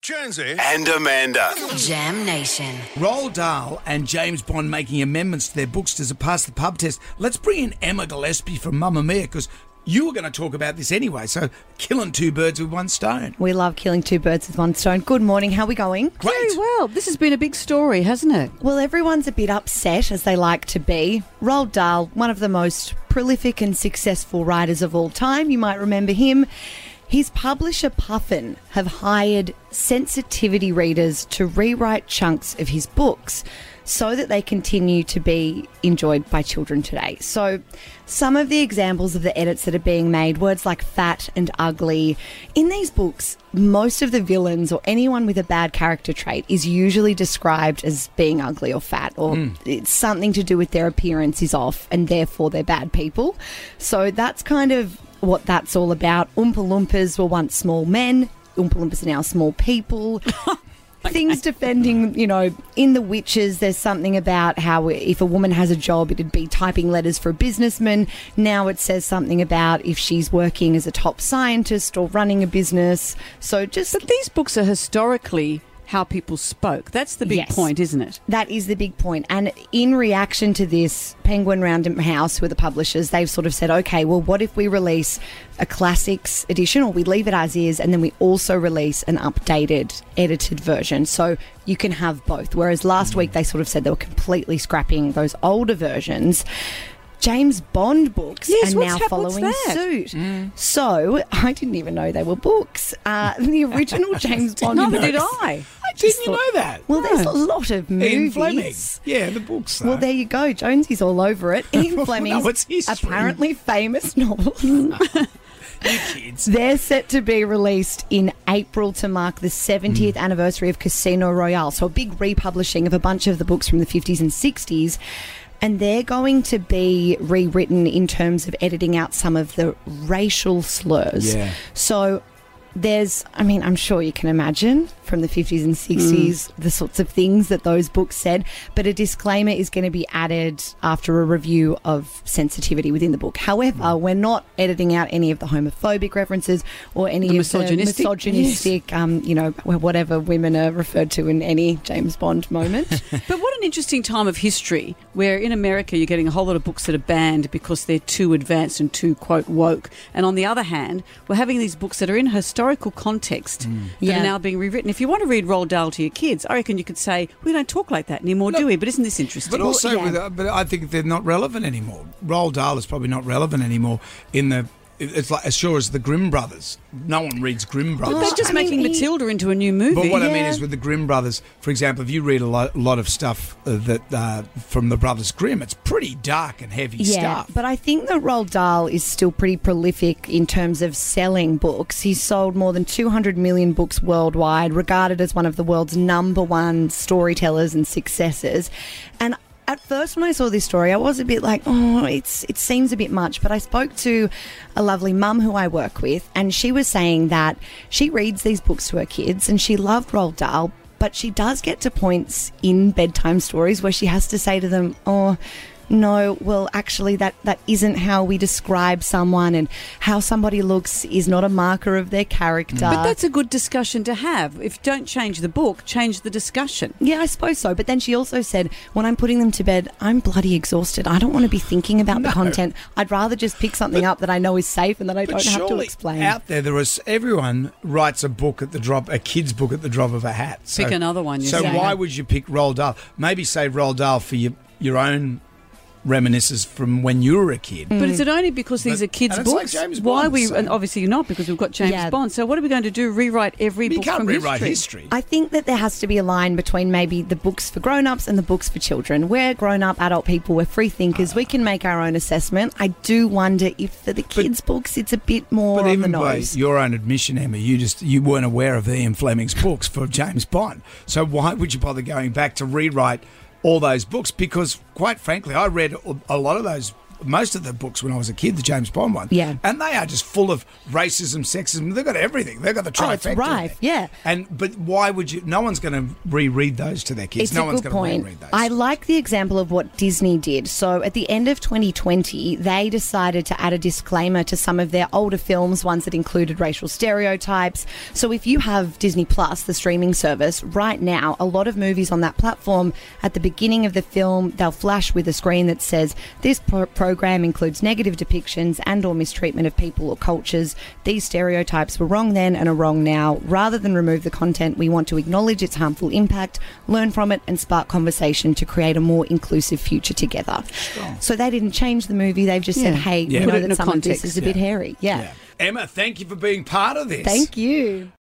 Jonesy. and Amanda. Jam Nation. Roald Dahl and James Bond making amendments to their books to pass the pub test. Let's bring in Emma Gillespie from Mamamia because you were going to talk about this anyway. So killing two birds with one stone. We love killing two birds with one stone. Good morning. How are we going? Great. Very well. This has been a big story, hasn't it? Well, everyone's a bit upset, as they like to be. Roald Dahl, one of the most prolific and successful writers of all time, you might remember him. His publisher Puffin have hired sensitivity readers to rewrite chunks of his books so that they continue to be enjoyed by children today. So, some of the examples of the edits that are being made, words like fat and ugly, in these books, most of the villains or anyone with a bad character trait is usually described as being ugly or fat, or hmm. it's something to do with their appearance is off and therefore they're bad people. So, that's kind of what that's all about. Oompa Loompas were once small men, Oompa Loompas are now small people. Things defending, you know, in The Witches, there's something about how if a woman has a job, it'd be typing letters for a businessman. Now it says something about if she's working as a top scientist or running a business. So just But these books are historically how people spoke. That's the big Yes. point, isn't it? That is the big point. And in reaction to this, Penguin Random House, are the publishers, they've sort of said, okay, well, what if we release a classics edition or we leave it as is and then we also release an updated, edited version? So you can have both. Whereas last week they sort of said they were completely scrapping those older versions. James Bond books Yes, are now hap- following that? suit. So I didn't even know they were books. Uh, the original James Bond Neither books. did I. Didn't you know that? Well, there's a lot of movies. Ian Fleming. Yeah, the books. Well, there you go. Jonesy's all over it. Ian Fleming's it's history. apparently famous novels. you kids. They're set to be released in April to mark the 70th Hmm. anniversary of Casino Royale. So a big republishing of a bunch of the books from the 50s and 60s. And they're going to be rewritten in terms of editing out some of the racial slurs. Yeah. So there's, I mean, I'm sure you can imagine from the 50s and 60s the sorts of things that those books said, but a disclaimer is going to be added after a review of sensitivity within the book. However, we're not editing out any of the homophobic references or any The of the misogynistic? misogynistic, um, you know, whatever women are referred to in any James Bond moment. But what an interesting time of history where in America you're getting a whole lot of books that are banned because they're too advanced and too, quote, woke. And on the other hand, we're having these books that are in historical context that Yeah. are now being rewritten. If you want to read Roald Dahl to your kids, I reckon you could say, we don't talk like that anymore, do we? But isn't this interesting? But also, yeah. with, uh, but I think they're not relevant anymore. Roald Dahl is probably not relevant anymore. In the, it's like as sure as the Grimm brothers. No one reads Grimm brothers. They're just I mean, making he- Matilda into a new movie. But what I mean is with the Grimm brothers, for example, if you read a lot, lot of stuff uh, that uh, from the brothers Grimm, it's pretty dark and heavy Yeah, stuff. but I think that Roald Dahl is still pretty prolific in terms of selling books. He's sold more than 200 million books worldwide, regarded as one of the world's number one storytellers and successors. And at first, when I saw this story, I was a bit like, "Oh, it's it seems a bit much." But I spoke to a lovely mum who I work with, and she was saying that she reads these books to her kids, and she loved Roald Dahl, but she does get to points in bedtime stories where she has to say to them, "Oh." No, well, actually, that, that isn't how we describe someone, and how somebody looks is not a marker of their character. But that's a good discussion to have. If don't change the book, change the discussion. yeah, I suppose so. But then she also said, when I'm putting them to bed, I'm bloody exhausted. I don't want to be thinking about the content. I'd rather just pick something up that I know is safe and that I don't have to surely explain. out there, there is everyone writes a book at the drop, a kid's book at the drop of a hat. So, Pick another one, you So say. why would you pick Roald Dahl? Maybe say Roald Dahl for your your own reminiscences from when you were a kid. But is it mm. only because these But- are kids' and it's like books? James Why Bond, we? so- And obviously not because we've got James Yeah. Bond. So what are we going to do? Rewrite every you book can't from rewrite history? history. I think that there has to be a line between maybe the books for grown-ups and the books for children. We're grown-up adult people, we're free thinkers, we can make our own assessment. I do wonder if for the kids' books it's a bit more But on the even by your own admission, Emma, you just you weren't aware of Ian Fleming's books for James Bond. So why would you bother going back to rewrite all those books? Because quite frankly, I read a lot of those most of the books when I was a kid, the James Bond one. Yeah. And they are just full of racism, sexism. They've got everything. They've got the Oh, trifecta. it's rife, yeah. And but why would you? No one's going to reread those to their kids. It's no a one's good going to point. reread those. I like the example of what Disney did. So at the end of 2020, they decided to add a disclaimer to some of their older films, ones that included racial stereotypes. So if you have Disney Plus, the streaming service, right now, a lot of movies on that platform, at the beginning of the film, they'll flash with a screen that says, this pro- program includes negative depictions and or mistreatment of people or cultures. These stereotypes were wrong then and are wrong now. Rather than remove the content, we want to acknowledge its harmful impact, learn from it, and spark conversation to create a more inclusive future together. So they didn't change the movie. They've just said, hey, Yeah. we Put know that some of this context. is a bit hairy. Yeah. yeah. Emma, thank you for being part of this. Thank you.